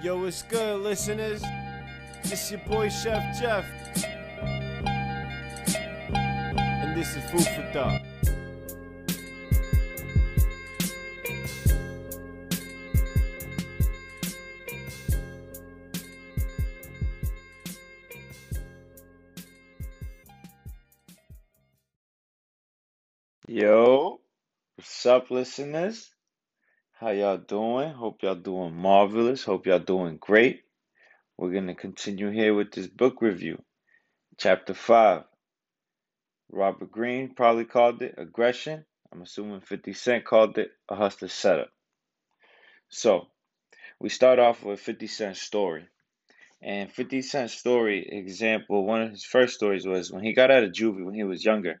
Yo, what's good, listeners? This your boy Chef Jeff. And this is Food for Thought. Yo, what's up, listeners? How y'all doing? Hope y'all doing marvelous. Hope y'all doing great. We're gonna continue here with this book review. Chapter 5. Robert Greene probably called it Aggression. I'm assuming 50 Cent called it A Hustler Setup. So, we start off with 50 Cent's story. And 50 Cent's story example, one of his first stories was when he got out of juvie when he was younger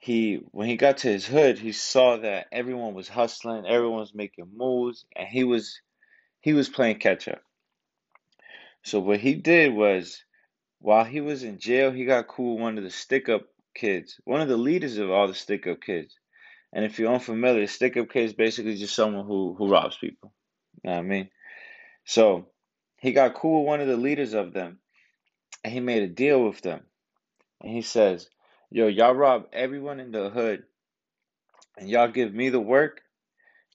he when he got to his hood, he saw that everyone was hustling, everyone was making moves, and he was he was playing catch up. So what he did was while he was in jail, he got cool with one of the stick up kids, one of the leaders of all the stick up kids. And if you're unfamiliar, stick up kids basically just someone who who robs people. You know what I mean? So he got cool with one of the leaders of them and he made a deal with them. And he says, Yo, y'all rob everyone in the hood, and y'all give me the work,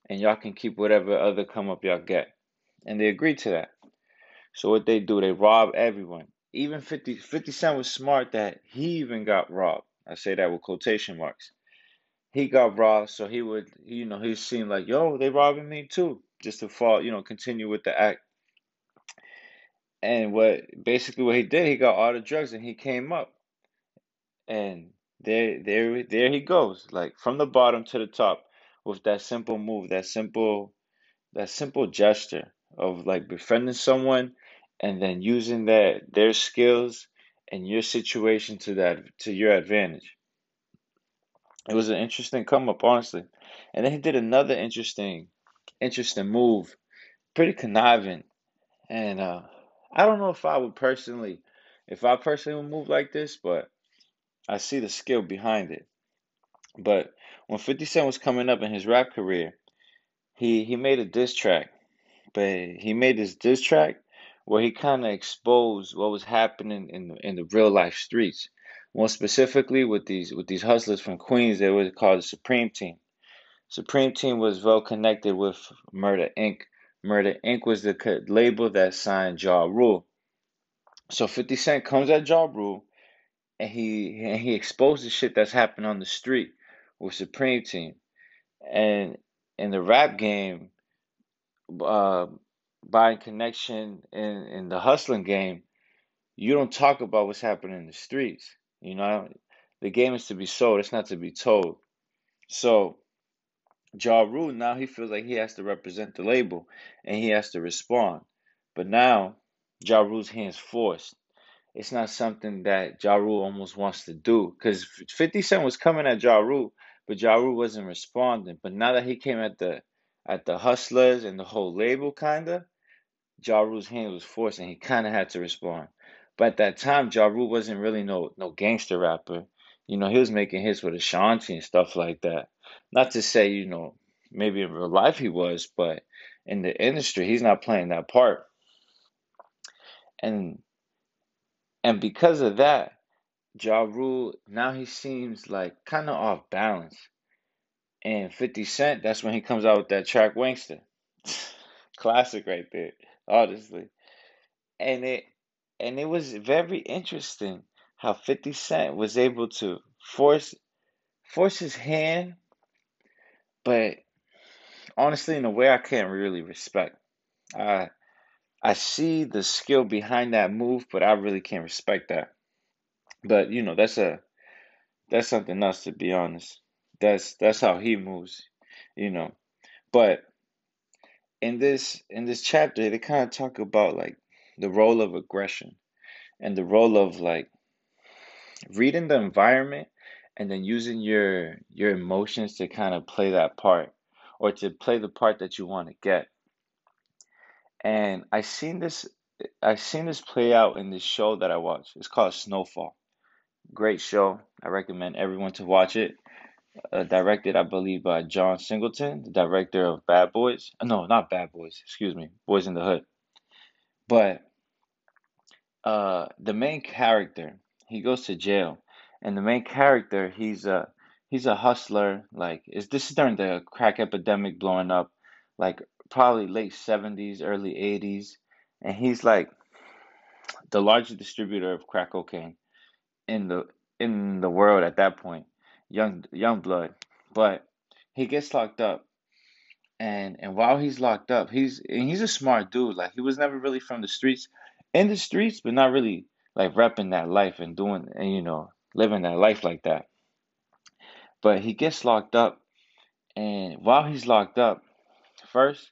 and y'all can keep whatever other come up y'all get. And they agreed to that. So what they do, they rob everyone. Even 50, 50 Cent was smart that he even got robbed. I say that with quotation marks. He got robbed, so he would, you know, he seemed like, yo, they robbing me too, just to fall, you know, continue with the act. And what basically what he did, he got all the drugs and he came up and there there there he goes like from the bottom to the top with that simple move that simple that simple gesture of like befriending someone and then using that their skills and your situation to that to your advantage. It was an interesting come up honestly. And then he did another interesting interesting move pretty conniving. And uh i don't know if i would personally if i personally would move like this but I see the skill behind it. But when 50 Cent was coming up in his rap career, he he made a diss track. But he made this diss track where he kind of exposed what was happening in the, in the real life streets. More specifically, with these with these hustlers from Queens, they were called the Supreme Team. Supreme Team was well connected with Murder Inc. Murder Inc. was the label that signed Ja Rule. So 50 Cent comes at Ja Rule and he and he exposed the shit that's happening on the street with Supreme Team, and in the rap game, uh, connection in in the hustling game, you don't talk about what's happening in the streets. You know, the game is to be sold; it's not to be told. So, Ja Rule now he feels like he has to represent the label and he has to respond, but now Ja Rule's hands forced it's not something that Ja Rule almost wants to do. Because 50 Cent was coming at Ja Rule, but Ja Rule wasn't responding. But now that he came at the at the hustlers and the whole label kinda, Ja Rule's hand was forced and he kinda had to respond. But at that time, Ja Rule wasn't really no no gangster rapper. You know, he was making hits with Ashanti and stuff like that. Not to say, you know, maybe in real life he was, but in the industry, he's not playing that part. And and because of that, Ja Rule, now he seems like kind of off balance. And 50 Cent, that's when he comes out with that track Wanksta. Classic right there, honestly. And it and it was very interesting how 50 Cent was able to force force his hand, but honestly in a way I can't really respect. I I see the skill behind that move, but I really can't respect that. But you know, that's a that's something else to be honest. That's that's how he moves, you know. But in this in this chapter, they kind of talk about like the role of aggression and the role of like reading the environment and then using your your emotions to kind of play that part or to play the part that you want to get. And I seen this I seen this play out in this show that I watched. It's called Snowfall. Great show. I recommend everyone to watch it. uh, directed, I believe, by John Singleton, the director of Bad Boys. Uh, No, not Bad Boys. Excuse me, Boys in the Hood. But uh, the main character, he goes to jail, and the main character, he's a he's a hustler. Like, is this is during the crack epidemic blowing up, like probably late seventies, early eighties, and he's like the largest distributor of crack cocaine in the in the world at that point, young young blood. But he gets locked up, and and while he's locked up, he's and he's a smart dude. Like he was never really from the streets, in the streets, but not really like repping that life and doing and you know living that life like that. But he gets locked up, and while he's locked up, first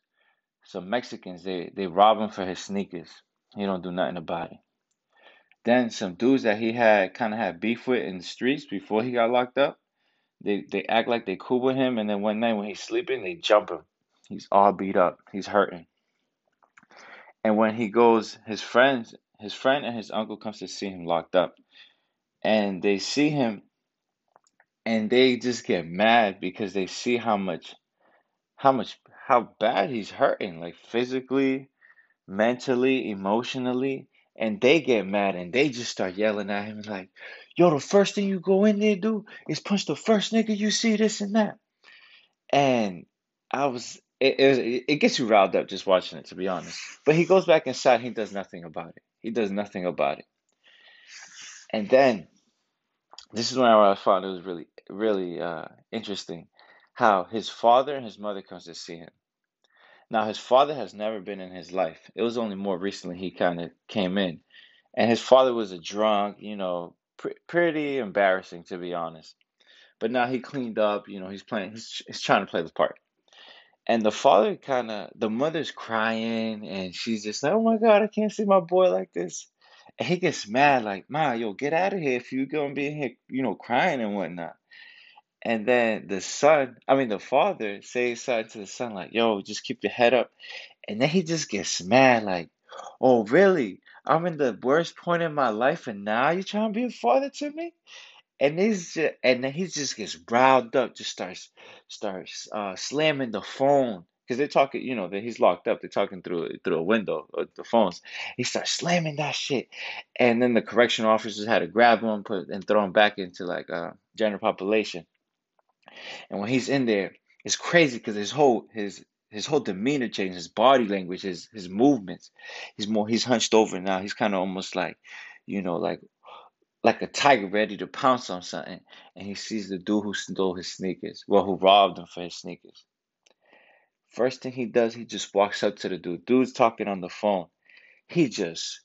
some Mexicans they they rob him for his sneakers. He don't do nothing about it. Then some dudes that he had kind of had beef with in the streets before he got locked up, they they act like they cool with him, and then one night when he's sleeping, they jump him. He's all beat up. He's hurting. And when he goes, his friends, his friend and his uncle comes to see him locked up, and they see him, and they just get mad because they see how much, how much, how bad he's hurting, like physically, mentally, emotionally, and they get mad and they just start yelling at him like, "Yo, the first thing you go in there do is punch the first nigga you see, this and that." And I was, it, it, it gets you riled up just watching it, to be honest. But he goes back inside, he does nothing about it. He does nothing about it. And then, this is when I found it was really, really uh, interesting how his father and his mother comes to see him. Now, his father has never been in his life. It was only more recently he kind of came in. And his father was a drunk, you know, pr- pretty embarrassing, to be honest. But now he cleaned up, you know, he's playing, he's, he's trying to play the part. And the father kind of, the mother's crying, and she's just like, oh my God, I can't see my boy like this. And he gets mad, like, Ma, yo, get out of here if you're gonna be in here, you know, crying and whatnot. And then the son, I mean, the father says something to the son, like, yo, just keep your head up. And then he just gets mad, like, oh, really? I'm in the worst point in my life, and now you're trying to be a father to me? And he's just, and then he just gets riled up, just starts starts uh, slamming the phone because they're talking, you know, that he's locked up. They're talking through through a window, uh, the phones. He starts slamming that shit, and then the correctional officers had to grab him, put and throw him back into like uh, general population. And when he's in there, it's crazy because his whole his his whole demeanor changes, his body language, his his movements. He's more he's hunched over now. He's kind of almost like, you know, like like a tiger ready to pounce on something. And he sees the dude who stole his sneakers, well, who robbed him for his sneakers. First thing he does, he just walks up to the dude. Dude's talking on the phone. He just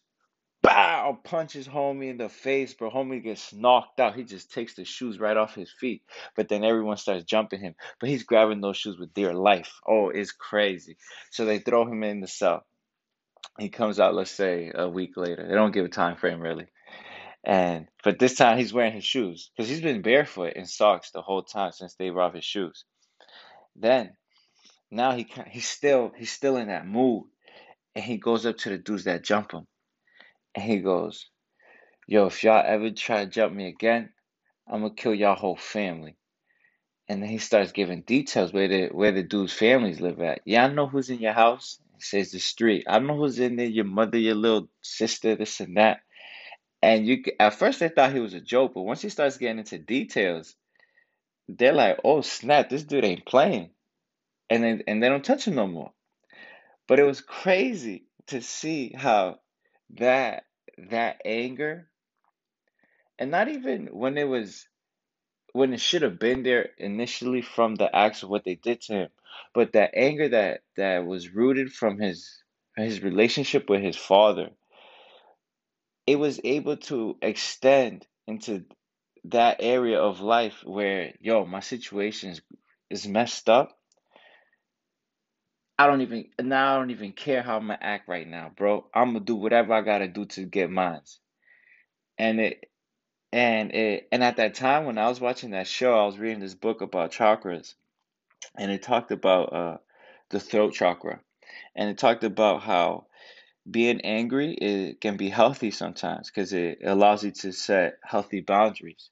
bow punches homie in the face, bro. Homie gets knocked out. He just takes the shoes right off his feet. But then everyone starts jumping him. But he's grabbing those shoes with dear life. Oh, it's crazy. So they throw him in the cell. He comes out, let's say, a week later. They don't give a time frame really. And but this time he's wearing his shoes because he's been barefoot in socks the whole time since they robbed his shoes. Then now he he's still he's still in that mood, and he goes up to the dudes that jump him, and he goes, "Yo, if y'all ever try to jump me again, I'm gonna kill y'all whole family." And then he starts giving details where the where the dudes' families live at. Yeah, I know who's in your house. He says the street. I know who's in there. Your mother, your little sister, this and that. And you at first they thought he was a joke, but once he starts getting into details, they're like, "Oh snap, this dude ain't playing," and then and they don't touch him no more. But it was crazy to see how that that anger, and not even when it was when it should have been there initially from the acts of what they did to him, but that anger that that was rooted from his his relationship with his father it was able to extend into that area of life where, yo, my situation is, is messed up. I don't even now I don't even care how I'm gonna act right now, bro. I'm gonna do whatever I gotta do to get mines. And it and it and at that time when I was watching that show, I was reading this book about chakras, and it talked about uh the throat chakra, and it talked about how being angry it can be healthy sometimes because it allows you to set healthy boundaries.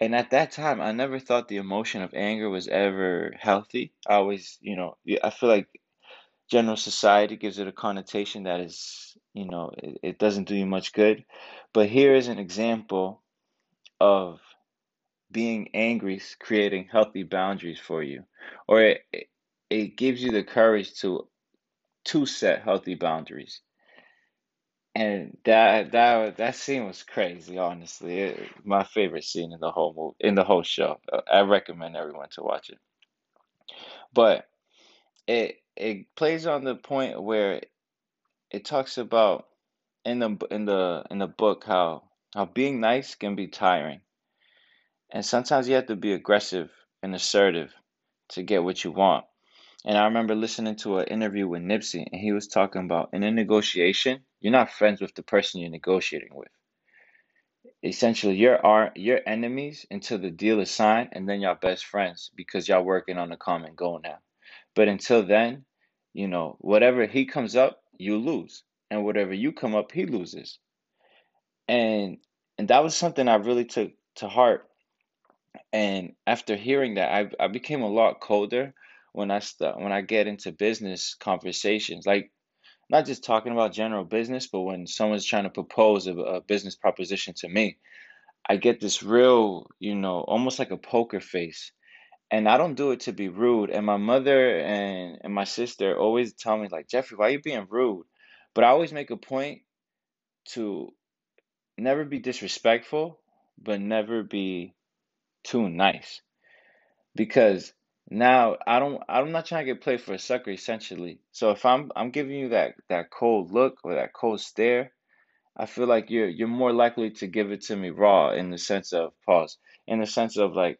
And at that time, I never thought the emotion of anger was ever healthy. I always, you know, I feel like general society gives it a connotation that is, you know, it, it doesn't do you much good. But here is an example of being angry creating healthy boundaries for you, or it, it gives you the courage to to set healthy boundaries. And that that that scene was crazy, honestly. It, my favorite scene in the whole movie, in the whole show. I recommend everyone to watch it. But it it plays on the point where it talks about in the in the in the book how how being nice can be tiring. And sometimes you have to be aggressive and assertive to get what you want. And I remember listening to an interview with Nipsey, and he was talking about in a negotiation, you're not friends with the person you're negotiating with. Essentially, you're are your enemies until the deal is signed, and then y'all best friends because y'all working on a common goal now. But until then, you know, whatever he comes up, you lose, and whatever you come up, he loses. And and that was something I really took to heart. And after hearing that, I I became a lot colder when I start when I get into business conversations, like not just talking about general business, but when someone's trying to propose a, a business proposition to me, I get this real, you know, almost like a poker face. And I don't do it to be rude. And my mother and, and my sister always tell me, like, Jeffrey, why are you being rude? But I always make a point to never be disrespectful, but never be too nice. Because now I don't I'm not trying to get played for a sucker essentially. So if I'm I'm giving you that that cold look or that cold stare, I feel like you're you're more likely to give it to me raw in the sense of pause, in the sense of like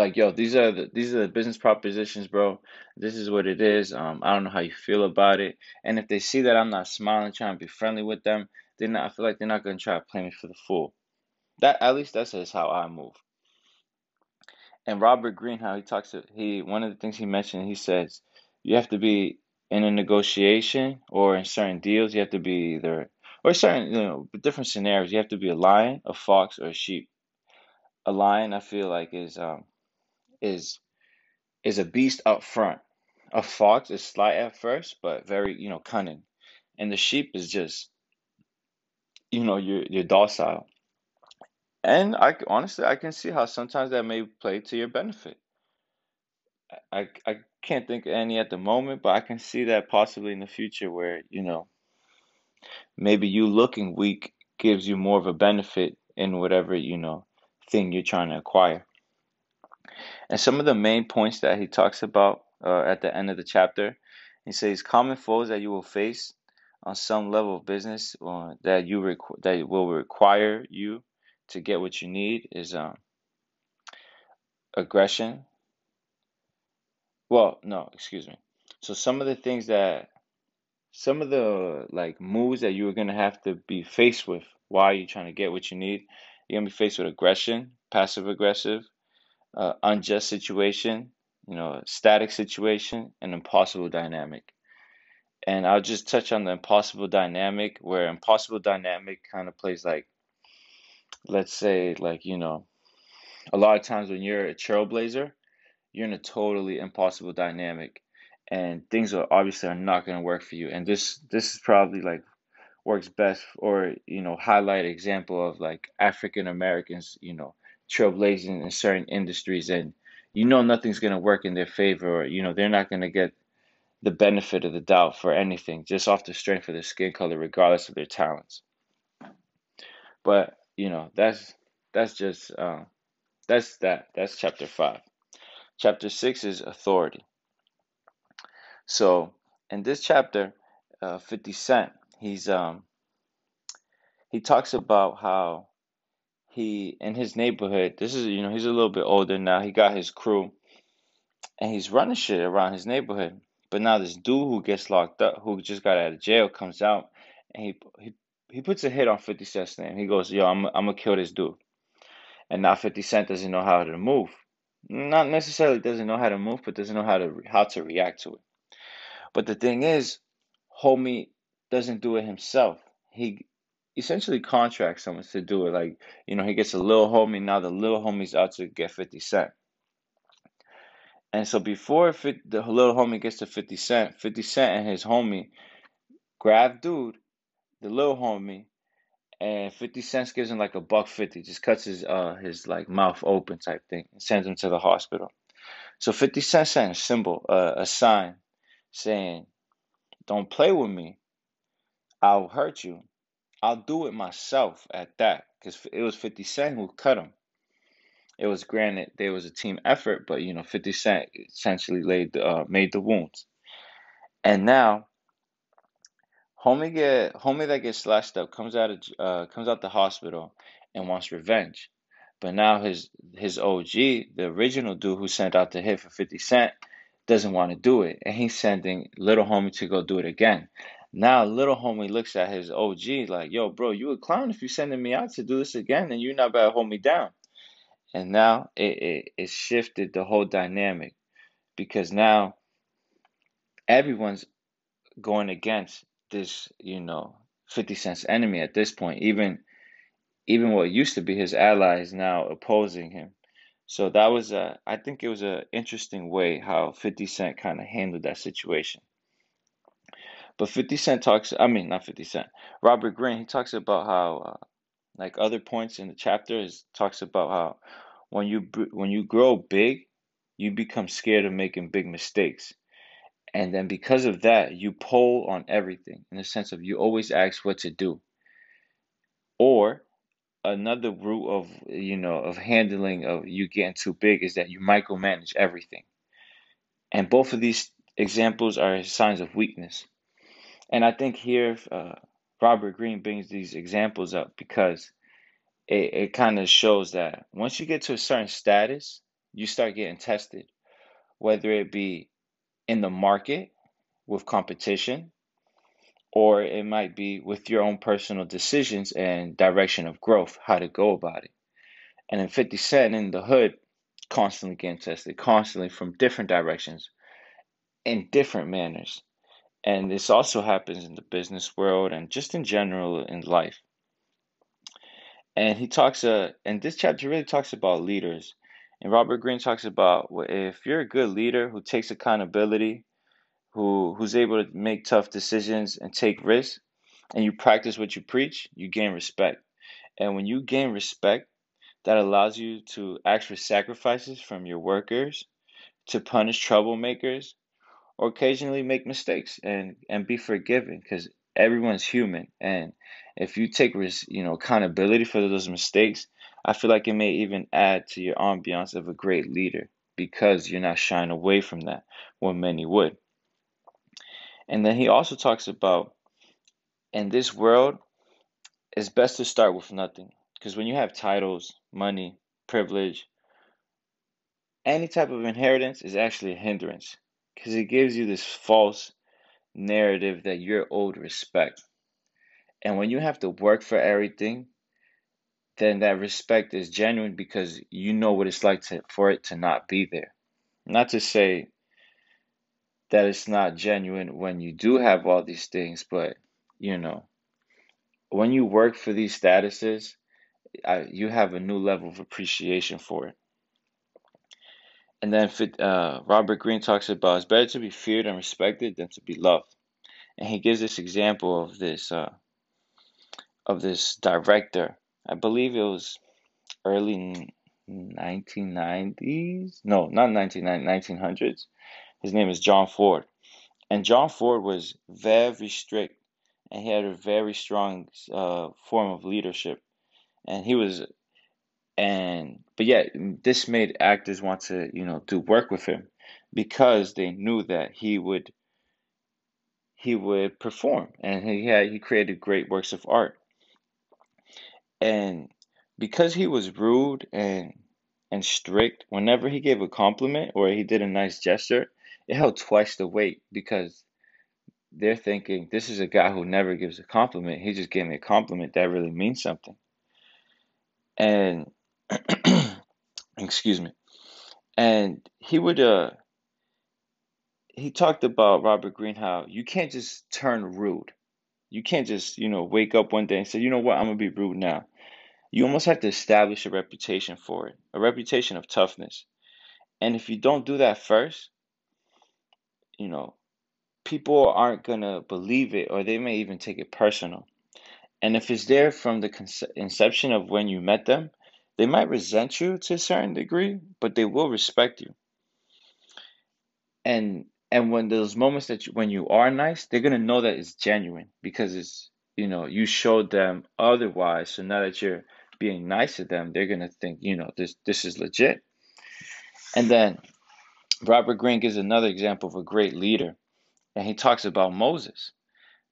like yo, these are the these are the business propositions, bro. This is what it is. Um, I don't know how you feel about it. And if they see that I'm not smiling, trying to be friendly with them, then I feel like they're not gonna try to play me for the fool. That at least that's just how I move. And Robert Greene, how he talks, to, he one of the things he mentioned, he says you have to be in a negotiation or in certain deals, you have to be either or certain you know different scenarios. You have to be a lion, a fox, or a sheep. A lion, I feel like, is um is is a beast up front. A fox is slight at first, but very you know cunning, and the sheep is just you know you're you're docile. And I honestly I can see how sometimes that may play to your benefit. I I can't think of any at the moment, but I can see that possibly in the future where, you know, maybe you looking weak gives you more of a benefit in whatever, you know, thing you're trying to acquire. And some of the main points that he talks about uh, at the end of the chapter, he says common foes that you will face on some level of business uh, that you requ- that will require you to get what you need is um, aggression. Well, no, excuse me. So some of the things that some of the like moves that you're gonna have to be faced with while you're trying to get what you need. You're gonna be faced with aggression, passive aggressive, uh, unjust situation, you know, static situation, and impossible dynamic. And I'll just touch on the impossible dynamic, where impossible dynamic kind of plays like, let's say, like you know, a lot of times when you're a trailblazer, you're in a totally impossible dynamic and things are obviously are not going to work for you and this this is probably like works best or you know highlight example of like african americans you know trailblazing in certain industries and you know nothing's going to work in their favor or you know they're not going to get the benefit of the doubt for anything just off the strength of their skin color regardless of their talents. But you know that's that's just uh, that's that that's chapter five. Chapter six is authority. So in this chapter, uh, 50 Cent, he's um he talks about how he in his neighborhood, this is you know, he's a little bit older now. He got his crew and he's running shit around his neighborhood. But now this dude who gets locked up, who just got out of jail, comes out and he he he puts a hit on 50 Cent's name. He goes, "Yo, I'm I'm gonna kill this dude." And now 50 Cent doesn't know how to move. Not necessarily doesn't know how to move, but doesn't know how to how to react to it. But the thing is, homie doesn't do it himself. He essentially contracts someone to do it. Like, you know, he gets a little homie, now the little homie's out to get 50 Cent. And so before the little homie gets to 50 Cent, 50 Cent and his homie grab dude, the little homie, and 50 Cent gives him like a buck 50, just cuts his uh his like mouth open type thing and sends him to the hospital. So 50 Cent sent a symbol, uh, a sign saying, Don't play with me. I'll hurt you. I'll do it myself at that. Because it was 50 Cent who cut him. It was granted there was a team effort, but you know, 50 Cent essentially laid uh, made the wounds. And now homie get homie that gets slashed up comes out of uh, comes out the hospital and wants revenge. But now his his OG, the original dude who sent out the hit for 50 Cent, doesn't want to do it. And he's sending little homie to go do it again. Now little homie looks at his OG like, yo, bro, you a clown if you sending me out to do this again and you're not about to hold me down. And now it, it, it shifted the whole dynamic because now everyone's going against this, you know, 50 Cent's enemy at this point. Even even what used to be his allies now opposing him. So that was a, I think it was an interesting way how 50 Cent kind of handled that situation. But 50 Cent talks, I mean, not 50 Cent, Robert Greene, he talks about how, uh, like other points in the chapter, is talks about how when you when you grow big, you become scared of making big mistakes. And then because of that, you pull on everything in the sense of you always ask what to do. Or another route of you know of handling of you getting too big is that you micromanage everything and both of these examples are signs of weakness and i think here uh, robert greene brings these examples up because it, it kind of shows that once you get to a certain status you start getting tested whether it be in the market with competition or it might be with your own personal decisions and direction of growth, how to go about it. And in 50 Cent in the hood, constantly getting tested, constantly from different directions, in different manners. And this also happens in the business world and just in general in life. And he talks, uh, and this chapter really talks about leaders. And Robert Greene talks about if you're a good leader who takes accountability, who who's able to make tough decisions and take risks and you practice what you preach, you gain respect. And when you gain respect, that allows you to ask for sacrifices from your workers, to punish troublemakers, or occasionally make mistakes and and be forgiven because everyone's human. And if you take you know accountability for those mistakes, I feel like it may even add to your ambiance of a great leader because you're not shying away from that when many would. And then he also talks about in this world, it's best to start with nothing. Because when you have titles, money, privilege, any type of inheritance is actually a hindrance. Because it gives you this false narrative that you're owed respect. And when you have to work for everything, then that respect is genuine because you know what it's like to, for it to not be there. Not to say that it's not genuine when you do have all these things, but you know, when you work for these statuses, I, you have a new level of appreciation for it. And then uh, Robert Greene talks about it's better to be feared and respected than to be loved. And he gives this example of this uh, of this director. I believe it was early 1990s. No, not 1990s, 1900s. His name is John Ford. And John Ford was very strict and he had a very strong uh, form of leadership. And he was, and, but yet, this made actors want to, you know, do work with him because they knew that he would he would perform and he had he created great works of art and because he was rude and and strict whenever he gave a compliment or he did a nice gesture it held twice the weight because they're thinking this is a guy who never gives a compliment. He just gave me a compliment that really means something. And excuse me. And he would uh he talked about Robert Greene how you can't just turn rude. You can't just, you know, wake up one day and say, you know what, I'm gonna be rude now. You almost have to establish a reputation for it, a reputation of toughness. And if you don't do that first, you know, people aren't gonna believe it or they may even take it personal. And if it's there from the conce- inception of when you met them, they might resent you to a certain degree, but they will respect you. And and when those moments that you, when you are nice, they're gonna know that it's genuine because it's you know you showed them otherwise. So now that you're being nice to them, they're gonna think you know this this is legit. And then Robert Greene gives another example of a great leader, and he talks about Moses.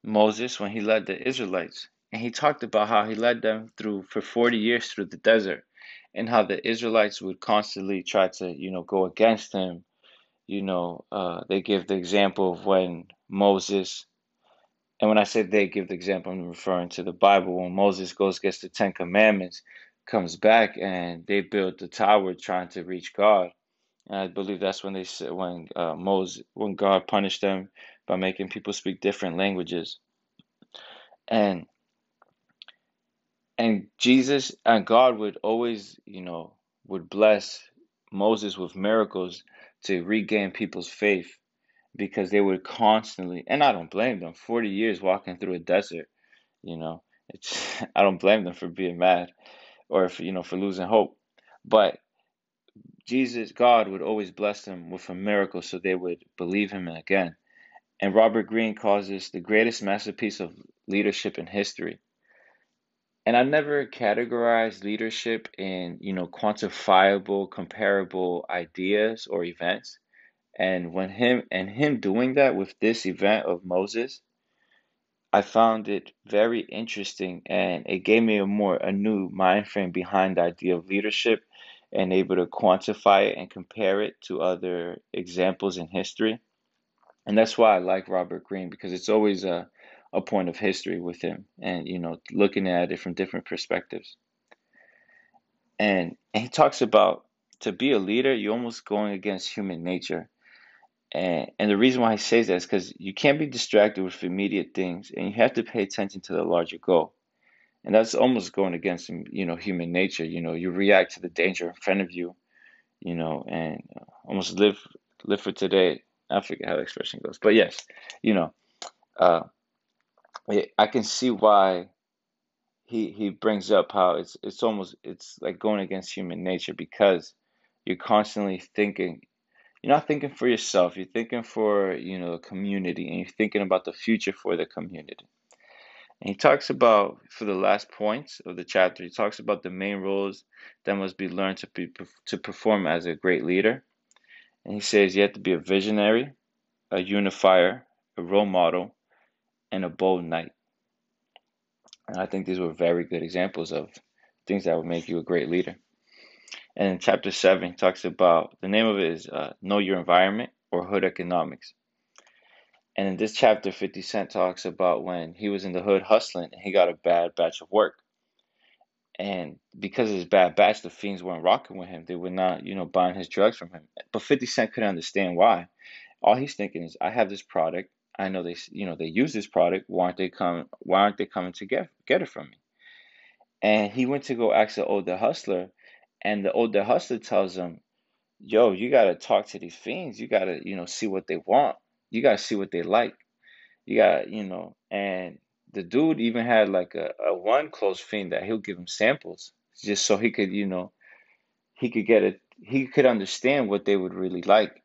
Moses when he led the Israelites, and he talked about how he led them through for 40 years through the desert, and how the Israelites would constantly try to you know go against him you know, uh, they give the example of when Moses, and when I say they give the example, I'm referring to the Bible. When Moses goes gets the Ten Commandments, comes back, and they build the tower trying to reach God. And I believe that's when they when uh, Moses, when God punished them by making people speak different languages, and and Jesus and God would always, you know, would bless Moses with miracles to regain people's faith because they would constantly, and I don't blame them, 40 years walking through a desert, you know, it's, I don't blame them for being mad or for, you know, for losing hope. But Jesus, God would always bless them with a miracle so they would believe him again. And Robert Greene calls this the greatest masterpiece of leadership in history. And I never categorized leadership in, you know, quantifiable, comparable ideas or events. And when him and him doing that with this event of Moses, I found it very interesting and it gave me a more a new mind frame behind the idea of leadership and able to quantify it and compare it to other examples in history. And that's why I like Robert Greene because it's always a, a point of history with him and you know looking at it from different perspectives. And, and he talks about to be a leader, you're almost going against human nature and, and the reason why he says that is because you can't be distracted with immediate things and you have to pay attention to the larger goal. And that's almost going against, you know, human nature. You know, you react to the danger in front of you, you know, and uh, almost live live for today. I forget how the expression goes, but yes, you know, uh, I can see why he he brings up how it's it's almost it's like going against human nature because you're constantly thinking you're not thinking for yourself you're thinking for you know the community and you're thinking about the future for the community. And he talks about for the last points of the chapter he talks about the main roles that must be learned to be to perform as a great leader. And he says you have to be a visionary a unifier a role model and a bold knight and i think these were very good examples of things that would make you a great leader and in chapter 7, he talks about the name of it is uh, Know Your Environment or Hood Economics. And in this chapter, 50 Cent talks about when he was in the hood hustling and he got a bad batch of work. And because of his bad batch, the fiends weren't rocking with him. They were not, you know, buying his drugs from him. But 50 Cent couldn't understand why. All he's thinking is, I have this product. I know they, you know, they use this product. Why aren't they coming? Why aren't they coming to get get it from me? And he went to go ask the older hustler, and the older hustler tells him, yo, you gotta talk to these fiends. You gotta, you know, see what they want. You gotta see what they like. You gotta, you know, and the dude even had like a, a one close fiend that he'll give him samples just so he could, you know, he could get it, he could understand what they would really like.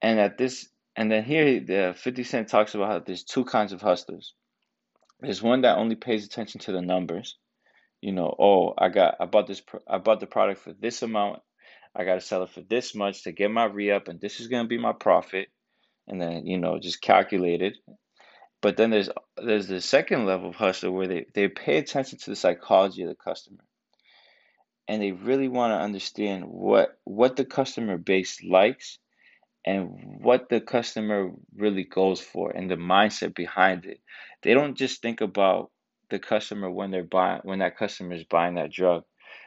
And at this, and then here, the 50 Cent talks about how there's two kinds of hustlers. There's one that only pays attention to the numbers, you know, oh, I got I bought this I bought the product for this amount. I got to sell it for this much to get my re-up and this is going to be my profit and then, you know, just calculate it. But then there's there's the second level of hustler where they, they pay attention to the psychology of the customer. And they really want to understand what what the customer base likes and what the customer really goes for and the mindset behind it. They don't just think about the customer when they're buying when that customer is buying that drug.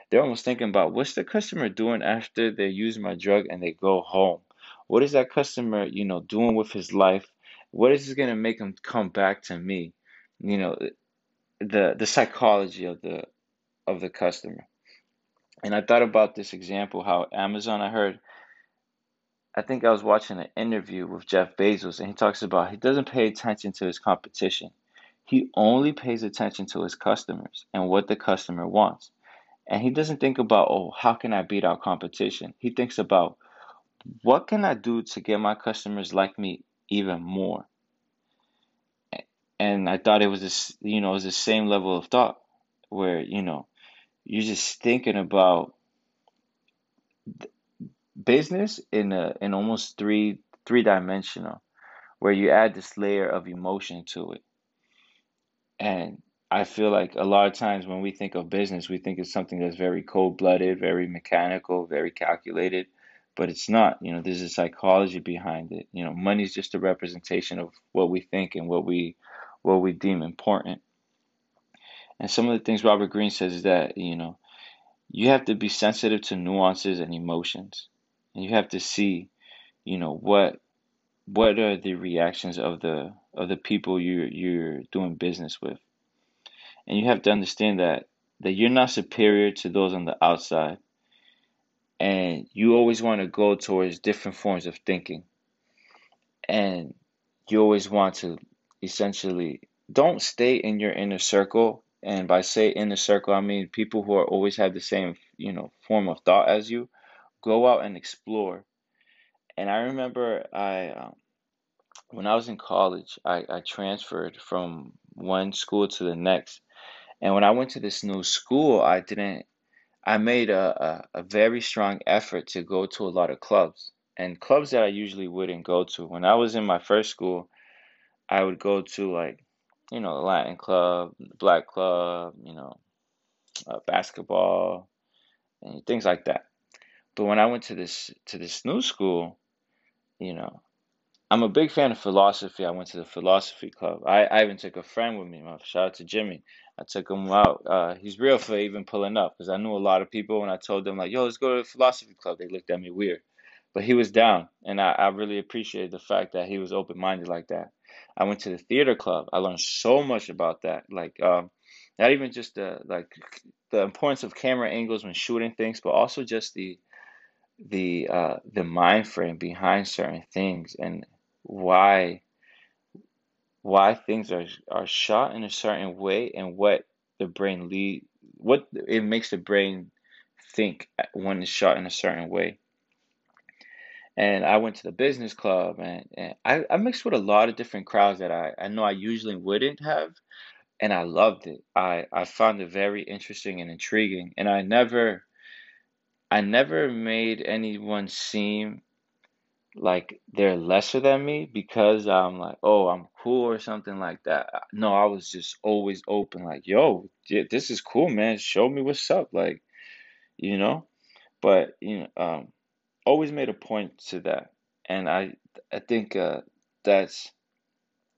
They're almost thinking about what's the customer doing after they use my drug and they go home. What is that customer, you know, doing with his life? What is going to make him come back to me? you know, the the psychology of the of the customer. And I thought about this example how Amazon I heard I think I was watching an interview with Jeff Bezos and he talks about he doesn't pay attention to his competition. He only pays attention to his customers and what the customer wants. And he doesn't think about, oh, how can I beat out competition? He thinks about what can I do to get my customers like me even more? And I thought it was this, you know, it was the same level of thought where, you know, you're just thinking about business in a in almost three three dimensional where you add this layer of emotion to it. And I feel like a lot of times when we think of business, we think it's something that's very cold blooded, very mechanical, very calculated, but it's not. You know, there's a psychology behind it. You know, money is just a representation of what we think and what we what we deem important. And some of the things Robert Greene says is that, you know, you have to be sensitive to nuances and emotions. And you have to see, you know, what what are the reactions of the of the people you you're doing business with. And you have to understand that that you're not superior to those on the outside. And you always want to go towards different forms of thinking. And you always want to essentially don't stay in your inner circle. And by say inner circle, I mean people who are always have the same, you know, form of thought as you. Go out and explore. And I remember I, um, when I was in college, I, I transferred from one school to the next. And when I went to this new school, I didn't, I made a, a, a very strong effort to go to a lot of clubs and clubs that I usually wouldn't go to. When I was in my first school, I would go to like, you know, the Latin club, the black club, you know, uh, basketball, and things like that. But when I went to this to this new school, you know, I'm a big fan of philosophy. I went to the philosophy club. I, I even took a friend with me. Shout out to Jimmy. I took him out. Uh, he's real for even pulling up because I knew a lot of people. When I told them like, "Yo, let's go to the philosophy club," they looked at me weird. But he was down, and I, I really appreciated the fact that he was open minded like that. I went to the theater club. I learned so much about that. Like, um, not even just the like the importance of camera angles when shooting things, but also just the the uh, the mind frame behind certain things and why why things are are shot in a certain way and what the brain lead what it makes the brain think when it's shot in a certain way. And I went to the business club and, and I, I mixed with a lot of different crowds that I, I know I usually wouldn't have and I loved it. I, I found it very interesting and intriguing and I never I never made anyone seem like they're lesser than me because I'm like, oh, I'm cool or something like that. No, I was just always open, like, yo, this is cool, man. Show me what's up, like, you know. But you know, um, always made a point to that, and I, I think uh, that's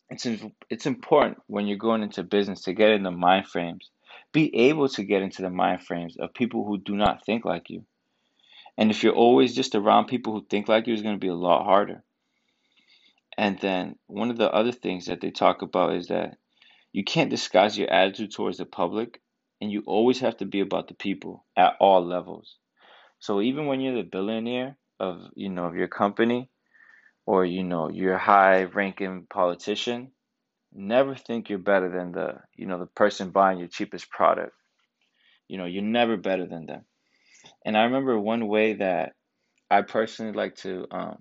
it's it's important when you're going into business to get in the mind frames, be able to get into the mind frames of people who do not think like you. And if you're always just around people who think like you, it's going to be a lot harder. And then one of the other things that they talk about is that you can't disguise your attitude towards the public, and you always have to be about the people at all levels. So even when you're the billionaire of you know of your company, or you know you're a high-ranking politician, never think you're better than the you know the person buying your cheapest product. You know you're never better than them. And I remember one way that I personally like to um,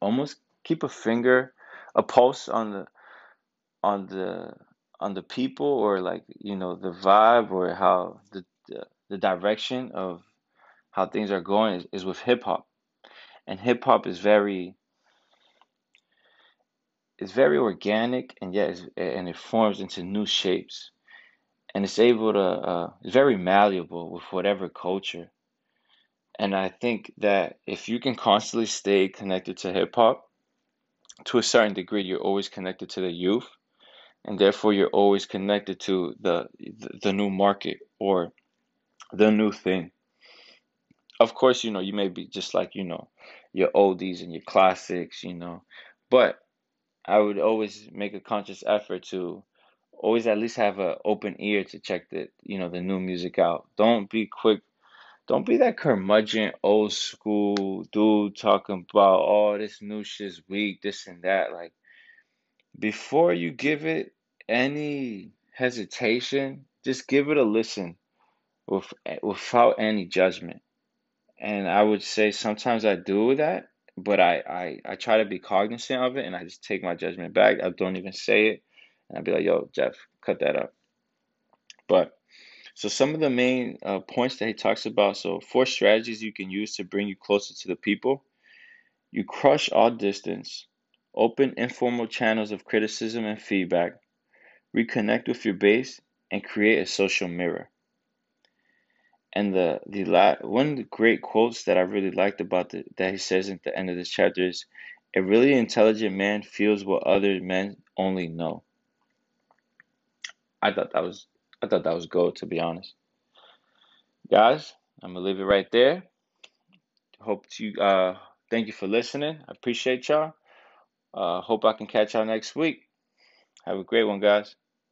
almost keep a finger, a pulse on the on the on the people or like you know the vibe or how the the, the direction of how things are going is, is with hip hop. And hip hop is very it's very organic and yet and it forms into new shapes and it's able to uh, it's very malleable with whatever culture. And i think that if you can constantly stay connected to hip hop to a certain degree you're always connected to the youth and therefore you're always connected to the the new market or the new thing. Of course you know you may be just like you know your oldies and your classics you know but i would always make a conscious effort to always at least have an open ear to check the you know the new music out. Don't be quick. Don't be that curmudgeon old school dude talking about oh this new shit's weak, this and that. Like before you give it any hesitation, just give it a listen with without any judgment. And I would say sometimes I do that, but I, I, I try to be cognizant of it and I just take my judgment back. I don't even say it. And I'd be like, yo, Jeff, cut that up. But so some of the main uh, points that he talks about. So four strategies you can use to bring you closer to the people. You crush all distance. Open informal channels of criticism and feedback. Reconnect with your base and create a social mirror. And the the la- one of the great quotes that I really liked about the, that he says at the end of this chapter is, "A really intelligent man feels what other men only know." I thought that was I thought that was gold to be honest. Guys, I'm gonna leave it right there. Hope you uh thank you for listening. I appreciate y'all. Uh hope I can catch y'all next week. Have a great one, guys.